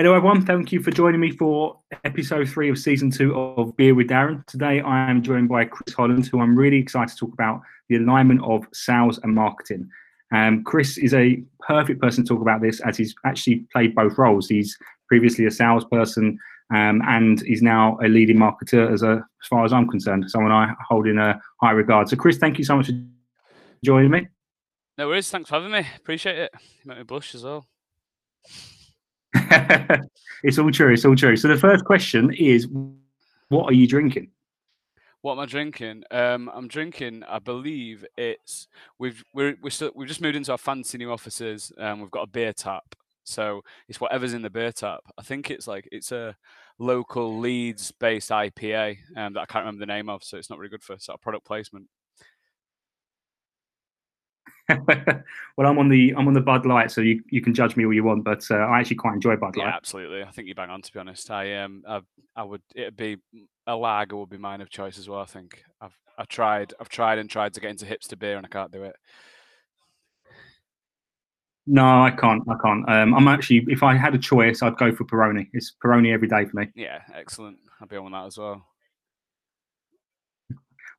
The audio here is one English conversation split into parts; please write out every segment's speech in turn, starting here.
Hello, everyone. Thank you for joining me for episode three of season two of Beer with Darren. Today, I am joined by Kris Holland, who I'm really excited to talk about the alignment of sales and marketing. Um, Kris is a perfect person to talk about this as he's actually played both roles. He's previously a salesperson um, and he's now a leading marketer, as, a, as far as I'm concerned, someone I hold in a high regard. So, Kris, thank you so much for joining me. No worries. Thanks for having me. Appreciate it. You make me blush as well. it's all true. It's all true. So the first question is, what are you drinking? What am I drinking? Um, I'm drinking. I believe it's we've we're we're still we've just moved into our fancy new offices. and we've got a beer tap, so it's whatever's in the beer tap. I think it's like it's a local Leeds-based IPA um, that I can't remember the name of, so it's not really good for sort of product placement. well, I'm on the I'm on the Bud Light, so you, you can judge me all you want, but uh, I actually quite enjoy Bud Light. Yeah, absolutely. I think you bang on. To be honest, I um I, I would it'd be a lager would be mine of choice as well. I think I've I tried I've tried and tried to get into hipster beer and I can't do it. No, I can't. I can't. Um, I'm actually, if I had a choice, I'd go for Peroni. It's Peroni every day for me. Yeah, excellent. I'll be on that as well.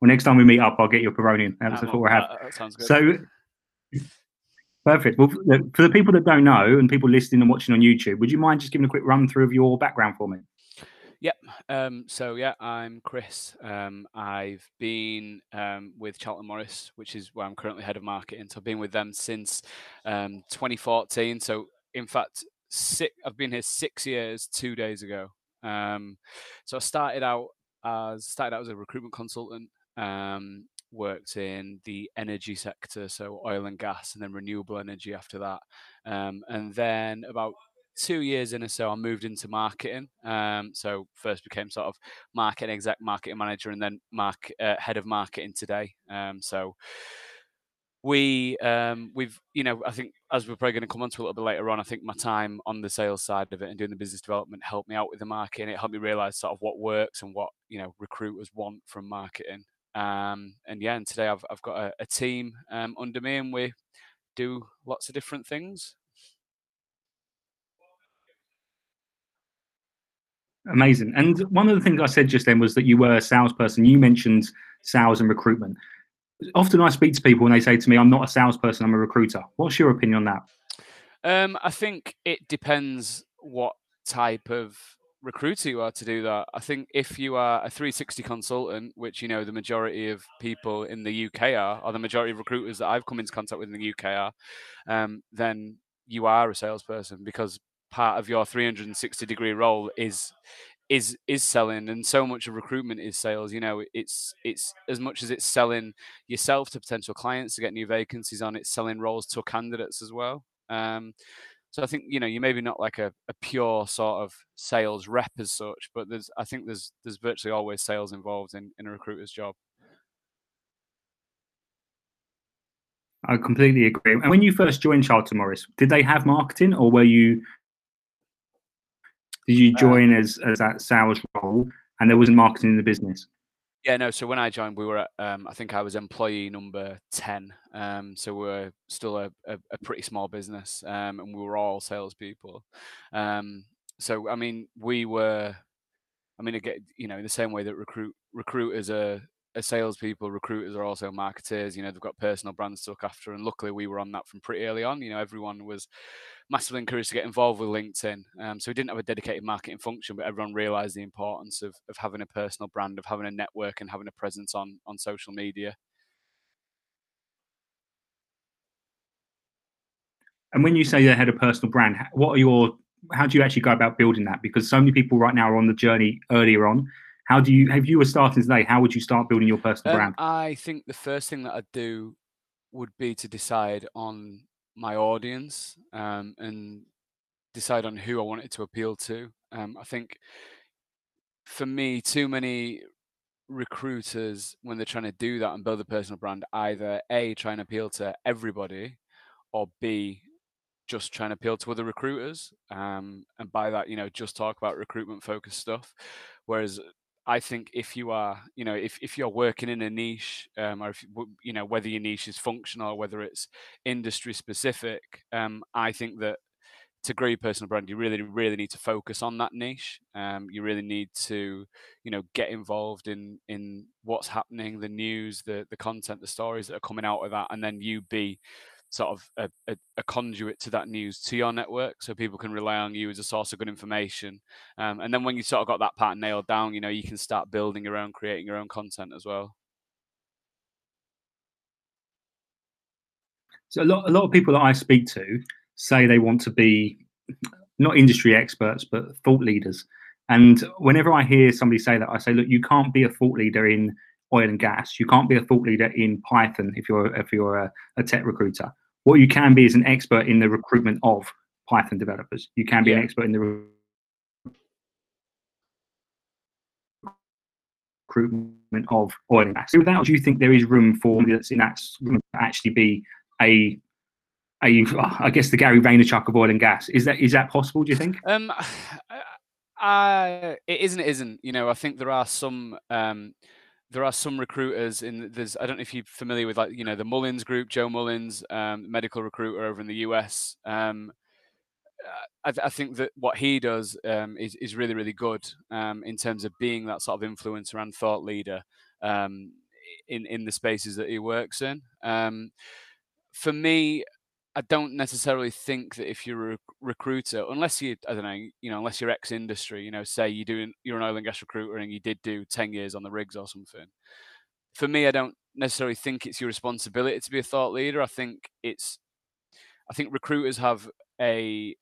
Well, next time we meet up, I'll get you a Peroni. That's what we're having. That, that sounds good. So, Perfect. Well, for the people that don't know and people listening and watching on YouTube, would you mind just giving a quick run through of your background for me? Yep. Um, so yeah, I'm Kris. Um, I've been um, with Charlton Morris, which is where I'm currently head of marketing. So I've been with them since um, 2014. So in fact, six, I've been here six years, two days ago. Um, so I started out as started out as a recruitment consultant. Um, worked in the energy sector, so oil and gas, and then renewable energy after that. Um, and then about two years in or so, I moved into marketing. Um, so first became sort of marketing exec, marketing manager, and then mark, uh, head of marketing today. Um, so we um, we've you know I think as we're probably going to come on to a little bit later on, I think my time on the sales side of it and doing the business development helped me out with the marketing. It helped me realize sort of what works and what you know recruiters want from marketing. Um, and yeah, and today I've I've got a, a team um, under me, and we do lots of different things. Amazing. And one of the things I said just then was that you were a salesperson. You mentioned sales and recruitment. Often I speak to people and they say to me, I'm not a salesperson, I'm a recruiter. What's your opinion on that? Um, I think it depends what type of recruiter you are to do that. I think if you are a 360 consultant, which you know the majority of people in the UK are, or the majority of recruiters that I've come into contact with in the UK are, um, then you are a salesperson because part of your 360 degree role is is is selling and so much of recruitment is sales you know it's it's as much as it's selling yourself to potential clients to get new vacancies on it's selling roles to candidates as well um, so I think you know you're maybe not like a, a pure sort of sales rep as such, but there's I think there's there's virtually always sales involved in, in a recruiter's job. I completely agree. And when you first joined Charlton Morris, did they have marketing, or were you did you uh, join uh, as as that sales role, and there wasn't marketing in the business? Yeah, no. So when I joined, we were at, um, I think I was employee number 10. Um, so we are still a, a, a, pretty small business um, and we were all salespeople. Um, so, I mean, we were, I mean, again, you know, in the same way that recruit recruiters are, are salespeople, recruiters are also marketers. You know, they've got personal brands to look after. And luckily we were on that from pretty early on. You know, everyone was massively encouraged to get involved with LinkedIn. Um, so we didn't have a dedicated marketing function, but everyone realized the importance of, of having a personal brand, of having a network, and having a presence on on social media. And when you say they had a personal brand, what are your how do you actually go about building that? Because so many people right now are on the journey earlier on. How do you, if you were starting today, how would you start building your personal um, brand? I think the first thing that I'd do would be to decide on my audience um, and decide on who I wanted to appeal to. Um, I think for me, too many recruiters, when they're trying to do that and build a personal brand, either A, try and appeal to everybody, or B, just trying to appeal to other recruiters. Um, and by that, you know, just talk about recruitment focused stuff. Whereas I think if you are, you know, if, if you're working in a niche, um, or if you know whether your niche is functional or whether it's industry specific, um, I think that to grow your personal brand, you really, really need to focus on that niche. Um, you really need to, you know, get involved in in what's happening, the news, the the content, the stories that are coming out of that, and then you be sort of a, a, a, conduit to that news to your network so people can rely on you as a source of good information. Um, and then when you sort of got that part nailed down you know you can start building your own creating your own content as well. So a lot, a lot of people that i speak to say they want to be not industry experts but thought leaders. And whenever i hear somebody say that i say look you can't be a thought leader in oil and gas. You can't be a thought leader in python if you're if you're a, a tech recruiter what you can be is an expert in the recruitment of Python developers. You can be yeah. an expert in the recruitment of oil and gas. So without, do you think there is room for that's in that room to actually be a a, I guess the Gary Vaynerchuk of oil and gas. Is that is that possible? Do you think? Um, uh, it isn't. It isn't. You know, I think there are some um, there are some recruiters in there's I don't know if you're familiar with like you know the Mullins group, Joe Mullins, um, medical recruiter over in the US. Um, I, I, think that what he does um, is is really really good um, in terms of being that sort of influencer and thought leader um, in in the spaces that he works in. Um, for me, I don't necessarily think that if you're a recruiter, unless you, I don't know, you know, unless you're ex-industry, you know, say you're doing, you're an oil and gas recruiter and you did do ten years on the rigs or something. For me, I don't necessarily think it's your responsibility to be a thought leader. I think it's, I think recruiters have a,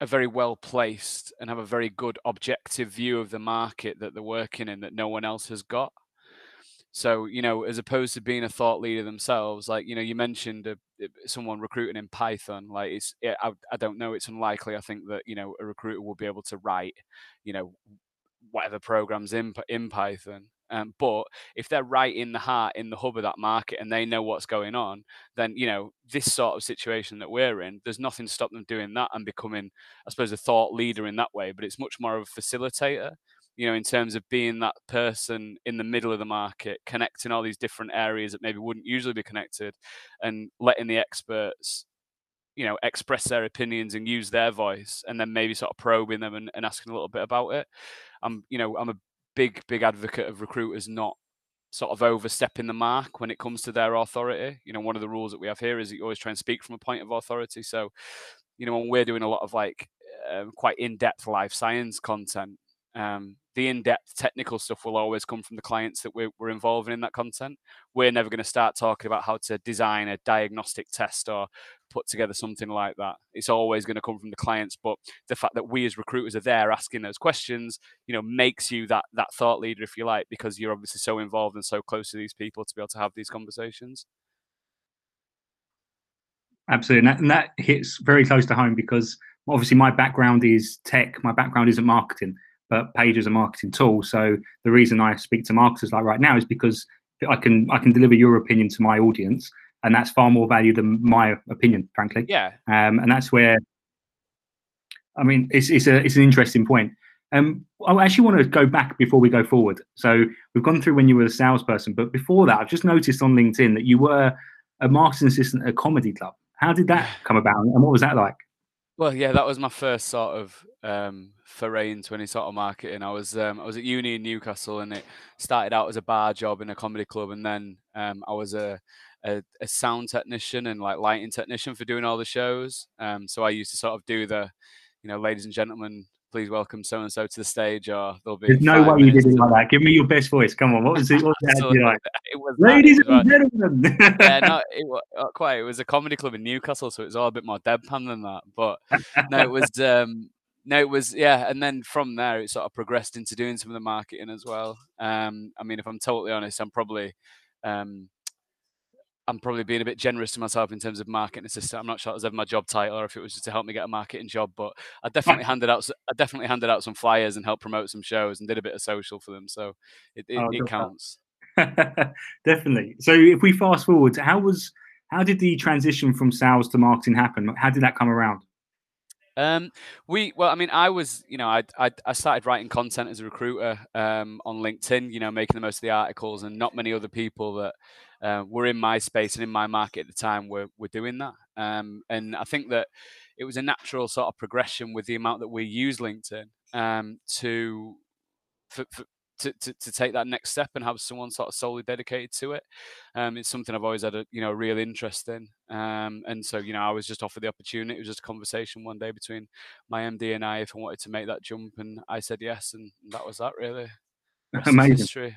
a very well placed and have a very good objective view of the market that they're working in that no one else has got. So, you know, as opposed to being a thought leader themselves, like, you know, you mentioned a, someone recruiting in Python, like it's, it, I, I don't know, it's unlikely. I think that, you know, a recruiter will be able to write, you know, whatever programs in, in Python. Um, but if they're right in the heart, in the hub of that market, and they know what's going on, then you know this sort of situation that we're in. There's nothing to stop them doing that and becoming, I suppose, a thought leader in that way. But it's much more of a facilitator you know, in terms of being that person in the middle of the market, connecting all these different areas that maybe wouldn't usually be connected, and letting the experts, you know, express their opinions and use their voice, and then maybe sort of probing them and, and asking a little bit about it. I'm, you know, I'm a big, big advocate of recruiters not sort of overstepping the mark when it comes to their authority. You know, one of the rules that we have here is that you always try and speak from a point of authority. So, you know, when we're doing a lot of like um, quite in-depth life science content, um, the in-depth technical stuff will always come from the clients that we're, we're involving in that content. We're never going to start talking about how to design a diagnostic test or put together something like that. It's always going to come from the clients. But the fact that we as recruiters are there asking those questions, you know, makes you that that thought leader, if you like, because you're obviously so involved and so close to these people to be able to have these conversations. Absolutely, and that, and that hits very close to home because obviously my background is tech. My background isn't marketing but Page is a marketing tool. So the reason I speak to marketers like right now is because I can I can deliver your opinion to my audience, and that's far more value than my opinion, frankly. Yeah. Um, and that's where, I mean, it's it's a it's an interesting point. Um, I actually want to go back before we go forward. So we've gone through when you were a salesperson, but before that, I've just noticed on LinkedIn that you were a marketing assistant at a comedy club. How did that come about, and what was that like? Well, yeah, that was my first sort of um, foray into any sort of marketing. I was um, I was at uni in Newcastle, and it started out as a bar job in a comedy club, and then um, I was a, a, a sound technician and like lighting technician for doing all the shows. Um, so I used to sort of do the, you know, ladies and gentlemen, please welcome so and so to the stage, or there'll be. There's no way you did it like that. Give me your best voice. Come on, what was it? What was so, like? It was ladies and gentlemen. yeah, no, it was not quite. It was a comedy club in Newcastle, so it was all a bit more deadpan than that. But no, it was. um no, it was yeah, and then from there it sort of progressed into doing some of the marketing as well. Um, I mean, if I'm totally honest, I'm probably um, I'm probably being a bit generous to myself in terms of marketing assistant. I'm not sure it was ever my job title or if it was just to help me get a marketing job, but I definitely handed out I definitely handed out some flyers and helped promote some shows and did a bit of social for them. So it, it, oh, it counts. definitely. So if we fast forward, how was how did the transition from sales to marketing happen? How did that come around? Um, we well, I mean, I was, you know, I I, I started writing content as a recruiter um, on LinkedIn, you know, making the most of the articles, and not many other people that uh, were in my space and in my market at the time were were doing that. Um, and I think that it was a natural sort of progression with the amount that we use LinkedIn um, to, for, for, to, to, to, take that next step and have someone sort of solely dedicated to it. Um, it's something I've always had a you know real interest in. Um, and so you know I was just offered the opportunity. It was just a conversation one day between my MD and I if I wanted to make that jump, and I said yes, and that was that really. Amazing. History.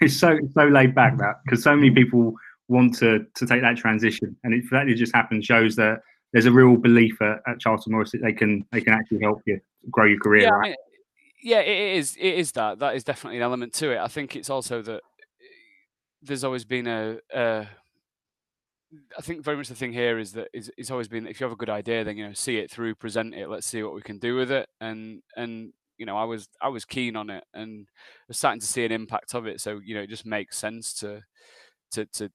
It's so so laid back that because so many people want to to take that transition, and it, that just happened shows that there's a real belief at, at Charlton Morris that they can they can actually help you grow your career. Yeah, right? I mean, yeah, it is. It is that. That is definitely an element to it. I think it's also that there's always been a. a I think very much the thing here is that is it's always been if you have a good idea, then you know see it through, present it. Let's see what we can do with it, and and you know I was I was keen on it, and was starting to see an impact of it. So you know it just makes sense to to to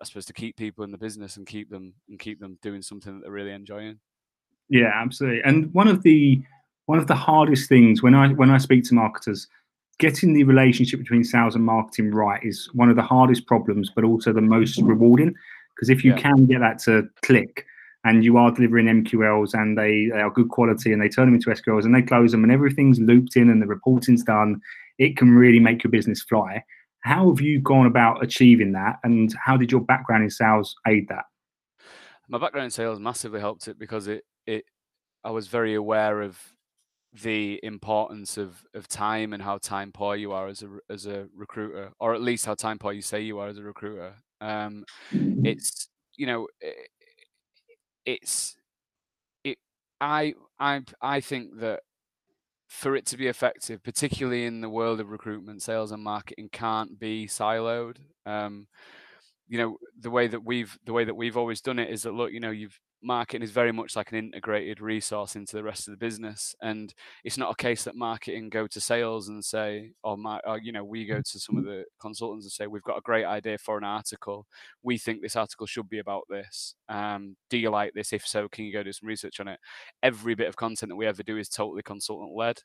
I suppose to keep people in the business and keep them and keep them doing something that they're really enjoying. Yeah, absolutely. And one of the one of the hardest things when I when I speak to marketers, getting the relationship between sales and marketing right is one of the hardest problems, but also the most rewarding. Because if you yeah. can get that to click and you are delivering MQLs and they, they are good quality and they turn them into SQLs and they close them and everything's looped in and the reporting's done, it can really make your business fly. How have you gone about achieving that, and how did your background in sales aid that? My background in sales massively helped it because it it I was very aware of the importance of of time and how time poor you are as a as a recruiter, or at least how time poor you say you are as a recruiter. Um, it's you know it, it's it I I I think that for it to be effective, particularly in the world of recruitment, sales, and marketing, can't be siloed. Um, you know, the way that we've the way that we've always done it is that look, you know, you've marketing is very much like an integrated resource into the rest of the business, and it's not a case that marketing go to sales and say, or, my, or you know, we go to some of the consultants and say, we've got a great idea for an article. We think this article should be about this. Um, do you like this? If so, can you go do some research on it? Every bit of content that we ever do is totally consultant led.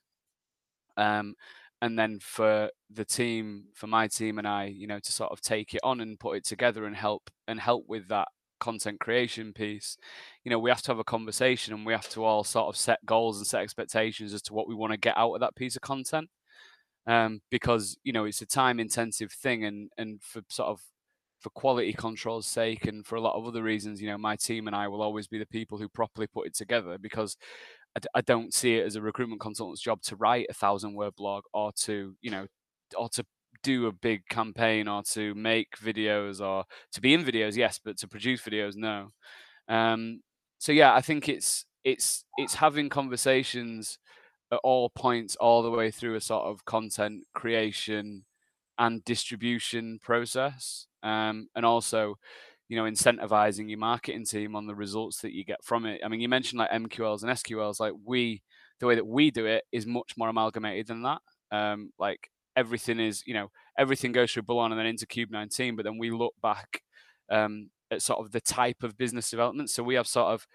Um, and then for the team, for my team and I, you know, to sort of take it on and put it together and help and help with that content creation piece, you know, we have to have a conversation and we have to all sort of set goals and set expectations as to what we want to get out of that piece of content. Um, because you know it's a time intensive thing, and and for sort of for quality control's sake, and for a lot of other reasons, you know, my team and I will always be the people who properly put it together because I d- I don't see it as a recruitment consultant's job to write a thousand word blog or to you know or to do a big campaign or to make videos or to be in videos yes but to produce videos no um, so yeah i think it's it's it's having conversations at all points all the way through a sort of content creation and distribution process um, and also you know, incentivizing your marketing team on the results that you get from it. I mean, you mentioned like MQLs and SQLs. Like we, the way that we do it is much more amalgamated than that. Um, like everything is, you know, everything goes through Bullhorn and then into Cube 19, but then we look back um, at sort of the type of business development. So we have sort of,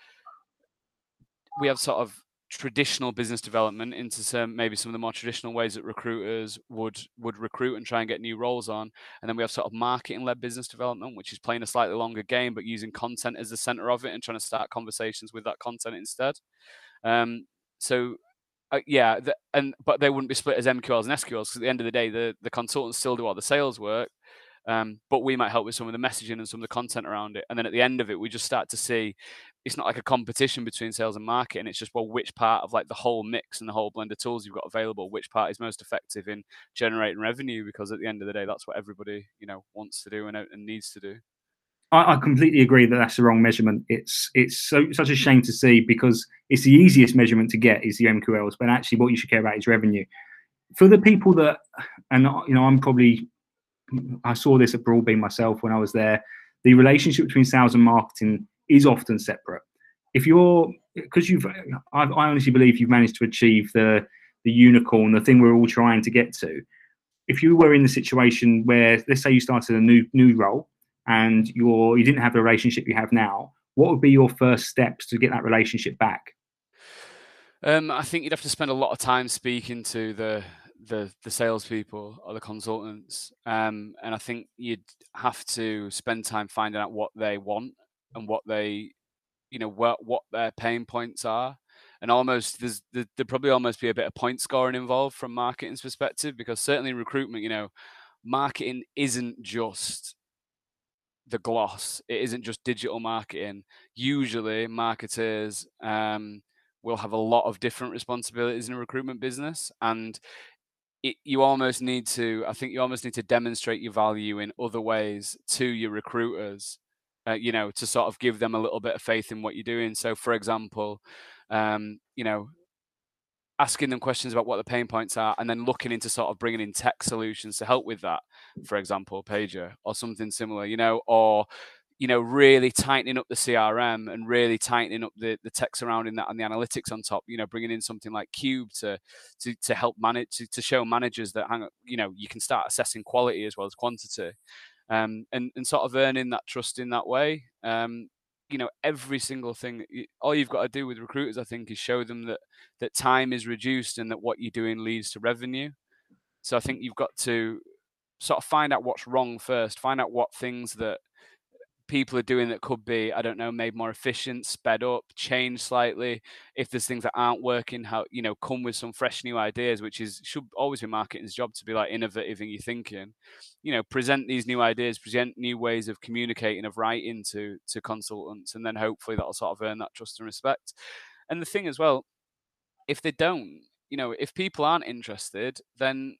we have sort of traditional business development into some maybe some of the more traditional ways that recruiters would would recruit and try and get new roles on and then we have sort of marketing led business development which is playing a slightly longer game but using content as the center of it and trying to start conversations with that content instead um, so uh, yeah the, and but they wouldn't be split as mqls and sqls because at the end of the day the the consultants still do all the sales work um, but we might help with some of the messaging and some of the content around it. And then at the end of it, we just start to see it's not like a competition between sales and marketing. It's just well, which part of like the whole mix and the whole blend of tools you've got available, which part is most effective in generating revenue? Because at the end of the day, that's what everybody you know wants to do and, and needs to do. I, I, completely agree that that's the wrong measurement. It's it's so such a shame to see because it's the easiest measurement to get is the MQLs, but actually what you should care about is revenue. For the people that, and you know, I'm probably I saw this at Broadbean myself when I was there. The relationship between sales and marketing is often separate. If you're, because you've, I, I honestly believe you've managed to achieve the the unicorn, the thing we're all trying to get to. If you were in the situation where, let's say, you started a new new role and you're you didn't have the relationship you have now, what would be your first steps to get that relationship back? Um, I think you'd have to spend a lot of time speaking to the the the salespeople or the consultants, um, and I think you'd have to spend time finding out what they want and what they, you know, what what their pain points are, and almost there's there would probably almost be a bit of point scoring involved from marketing's perspective because certainly recruitment, you know, marketing isn't just the gloss. It isn't just digital marketing. Usually, marketers um, will have a lot of different responsibilities in a recruitment business, and it, you almost need to. I think you almost need to demonstrate your value in other ways to your recruiters. Uh, you know, to sort of give them a little bit of faith in what you're doing. So, for example, um, you know, asking them questions about what the pain points are and then looking into sort of bringing in tech solutions to help with that for example pager or something similar you know or you know really tightening up the crm and really tightening up the, the tech surrounding that and the analytics on top you know bringing in something like cube to to, to help manage to, to show managers that hang you know you can start assessing quality as well as quantity um, and, and sort of earning that trust in that way um, you know every single thing all you've got to do with recruiters i think is show them that that time is reduced and that what you're doing leads to revenue. So i think you've got to sort of find out what's wrong first find out what things that people are doing that could be i don't know made more efficient sped up changed slightly. If there's things that aren't working how you know come with some fresh new ideas which is should always be marketing's job to be like innovative in your thinking. You know present these new ideas present new ways of communicating of writing to to consultants and then hopefully that'll sort of earn that trust and respect. And the thing as well if they don't you know if people aren't interested then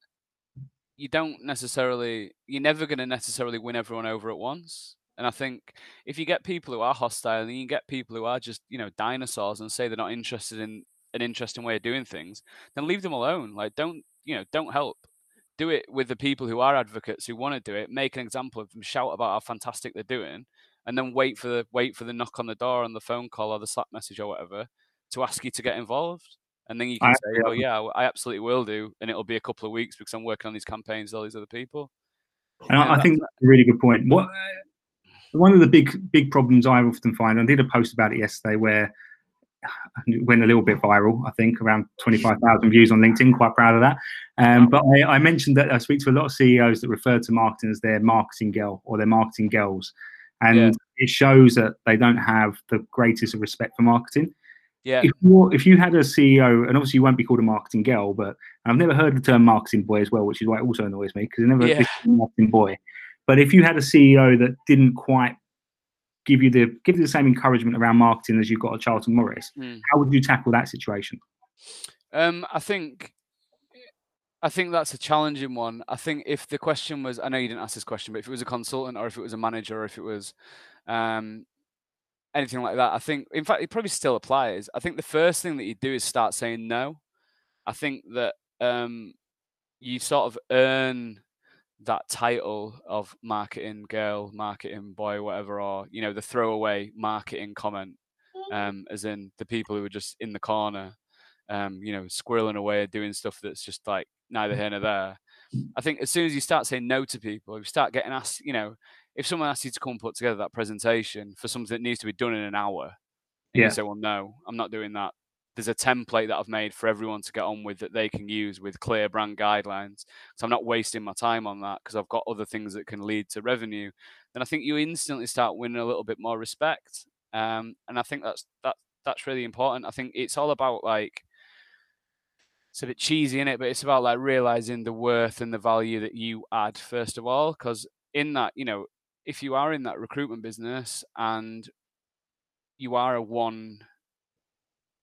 you don't necessarily you're never going to necessarily win everyone over at once and I think if you get people who are hostile and you get people who are just, you know, dinosaurs and say they're not interested in an interesting way of doing things, then leave them alone. Like don't, you know, don't help. Do it with the people who are advocates who want to do it. Make an example of them, shout about how fantastic they're doing, and then wait for the wait for the knock on the door on the phone call or the Slack message or whatever to ask you to get involved. And then you can I, say, "Oh um yeah, I absolutely will do," and it'll be a couple of weeks because I'm working on these campaigns with all these other people. And I, I think that's a really good point. What one of the big big problems I often find, I did a post about it yesterday where it went a little bit viral. I think around twenty five thousand views on LinkedIn. Quite proud of that. Um, but I, I, mentioned that I speak to a lot of CEOs that refer to marketing as their marketing girl or their marketing girls, and yeah. it shows that they don't have the greatest of respect for marketing. Yeah. If you if you had a CEO, and obviously you won't be called a marketing girl, but I've never heard the term marketing boy as well, which is why it also annoys me because it never yeah. marketing boy. But if you had a CEO that didn't quite give you the give you the same encouragement around marketing as you've got at Charlton Morris, mm. how would you tackle that situation? Um, I think I think that's a challenging one. I think if the question was, I know you didn't ask this question, but if it was a consultant or if it was a manager or if it was um, anything like that, I think, in fact, it probably still applies. I think the first thing that you do is start saying no. I think that um, you sort of earn that title of marketing girl, marketing boy, whatever, or you know the throwaway marketing comment, um, as in the people who are just in the corner, um, you know, squirreling away doing stuff that's just like neither here nor there. I think as soon as you start saying no to people, if you start getting asked, you know, if someone asks you to come put together that presentation for something that needs to be done in an hour, yeah. you say, well, no, I'm not doing that there's a template that I've made for everyone to get on with that they can use with clear brand guidelines. So I'm not wasting my time on that because I've got other things that can lead to revenue. Then I think you instantly start winning a little bit more respect. Um, and I think that's that that's really important. I think it's all about like it's a bit cheesy in it, but it's about like realizing the worth and the value that you add first of all. Because in that, you know, if you are in that recruitment business and you are a one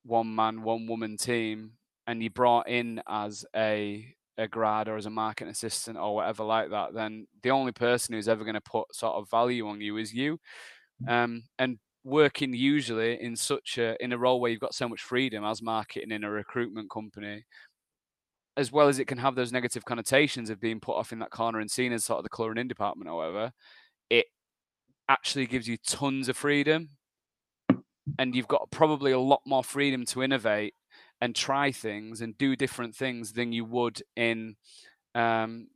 one man, one woman team, and you brought in as a a grad or as a marketing assistant or whatever like that, then the only person who's ever going to put sort of value on you is you. Um, and working usually in such a in a role where you've got so much freedom as marketing in a recruitment company, as well as it can have those negative connotations of being put off in that corner and seen as sort of the colouring in department or whatever, it actually gives you tons of freedom and you've got probably a lot more freedom to innovate and try things and do different things than you would in um,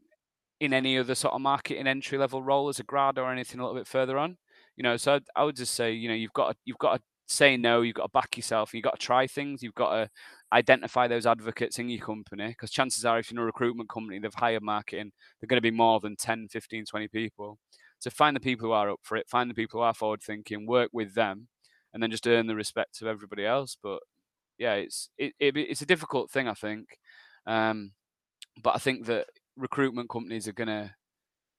in any other sort of marketing entry level role as a grad or anything a little bit further on. You know, so I, I would just say, you know, you've got to, you've got to say no. You've got to back yourself. You've got to try things. You've got to identify those advocates in your company because chances are if you're in a recruitment company they've hired marketing they're going to be more than 10 15 20 people so find the people who are up for it find the people who are forward thinking work with them and then just earn the respect of everybody else but yeah it's it, it it's a difficult thing i think um, but i think that recruitment companies are to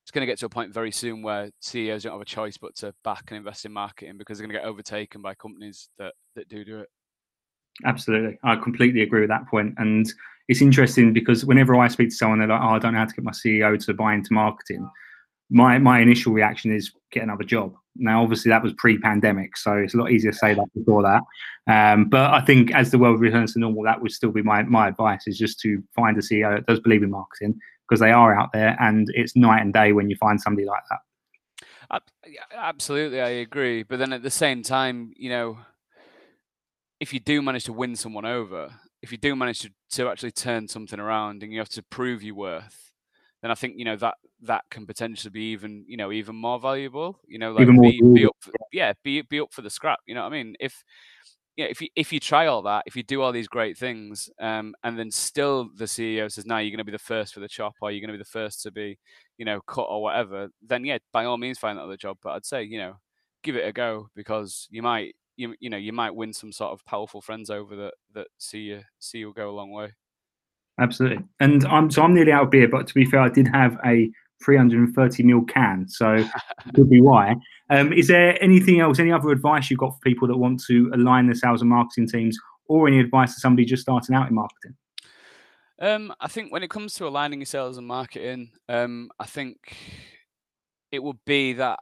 it's to get to a point very soon where CEOs don't have a choice but to back and invest in marketing because they're to get overtaken by companies that that do do it. Absolutely, I completely agree with that point. And it's interesting because whenever I speak to someone, they're like, "Oh, I don't know how to get my CEO to buy into marketing." My my initial reaction is get another job. Now, obviously, that was pre-pandemic, so it's a lot easier to say that before that. Um, but I think as the world returns to normal, that would still be my my advice: is just to find a CEO that does believe in marketing, because they are out there and it's night and day when you find somebody like that. Absolutely, I agree. But then at the same time, you know, if you do manage to win someone over, if you do manage to, to actually turn something around and you have to prove your worth, then I think you know that that can potentially be even you know even more valuable. You know, like be, be, up for, yeah, be be up for the scrap. You know what I mean? If yeah, if you if you try all that, if you do all these great things, um, and then still the CEO says, "Now you're going to be the first for the chop, or you're going to be the first to be, you know, cut or whatever," then yeah, by all means find another job. But I'd say, you know, give it a go because you might, you you know, you might win some sort of powerful friends over that that see you see you go a long way. Absolutely, and I'm so I'm nearly out of beer, but to be fair, I did have a 330 mil can, so could be why. Um, is there anything else, any other advice you've got for people that want to align their sales and marketing teams, or any advice to somebody just starting out in marketing? Um, I think when it comes to aligning your sales and marketing, um, I think it would be that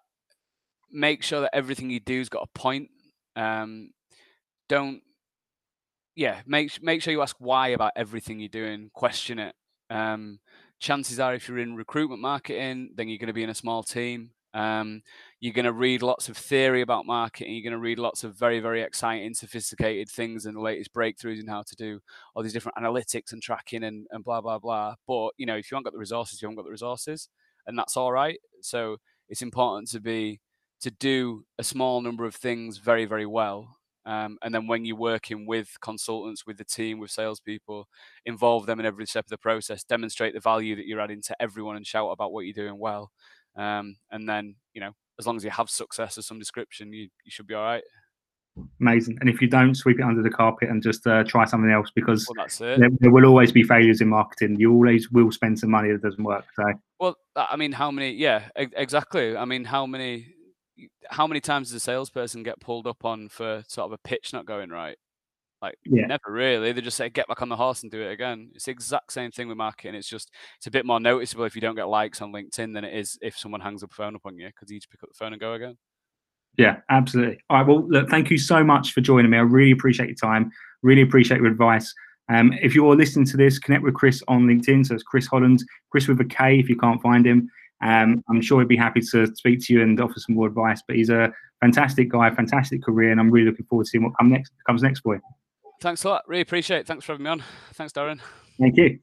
make sure that everything you do has got a point. Um, don't, yeah, make make sure you ask why about everything you're doing. Question it. Um, chances are, if you're in recruitment marketing, then you're going to be in a small team. Um, you're going to read lots of theory about marketing. You're going to read lots of very, very exciting, sophisticated things and the latest breakthroughs in how to do all these different analytics and tracking and, and blah, blah, blah. But, you know, if you haven't got the resources, you haven't got the resources. And that's all right. So it's important to be, to do a small number of things very, very well. Um, and then when you're working with consultants, with the team, with salespeople, involve them in every step of the process, demonstrate the value that you're adding to everyone and shout about what you're doing well. Um, and then, you know, as long as you have success of some description, you, you should be all right. Amazing. And if you don't, sweep it under the carpet and just uh, try something else because well, there, there, will always be failures in marketing. You always will spend some money that doesn't work. So, well, I mean, how many? Yeah, exactly. I mean, how many? How many times does a salesperson get pulled up on for sort of a pitch not going right? Like yeah. never really. They just say get back on the horse and do it again. It's the exact same thing with marketing. It's just it's a bit more noticeable if you don't get likes on LinkedIn than it is if someone hangs up a phone up on you because you just pick up the phone and go again. Yeah, absolutely. All right. Well, look, thank you so much for joining me. I really appreciate your time. Really appreciate your advice. Um, if you're listening to this, connect with Kris on LinkedIn. So it's Kris Holland, Kris with a K if you can't find him. Um, I'm sure he'd be happy to speak to you and offer some more advice. But he's a fantastic guy, fantastic career, and I'm really looking forward to seeing what come next, comes next for you. Thanks a lot. Really appreciate it. Thanks for having me on. Thanks, Darren. Thank you.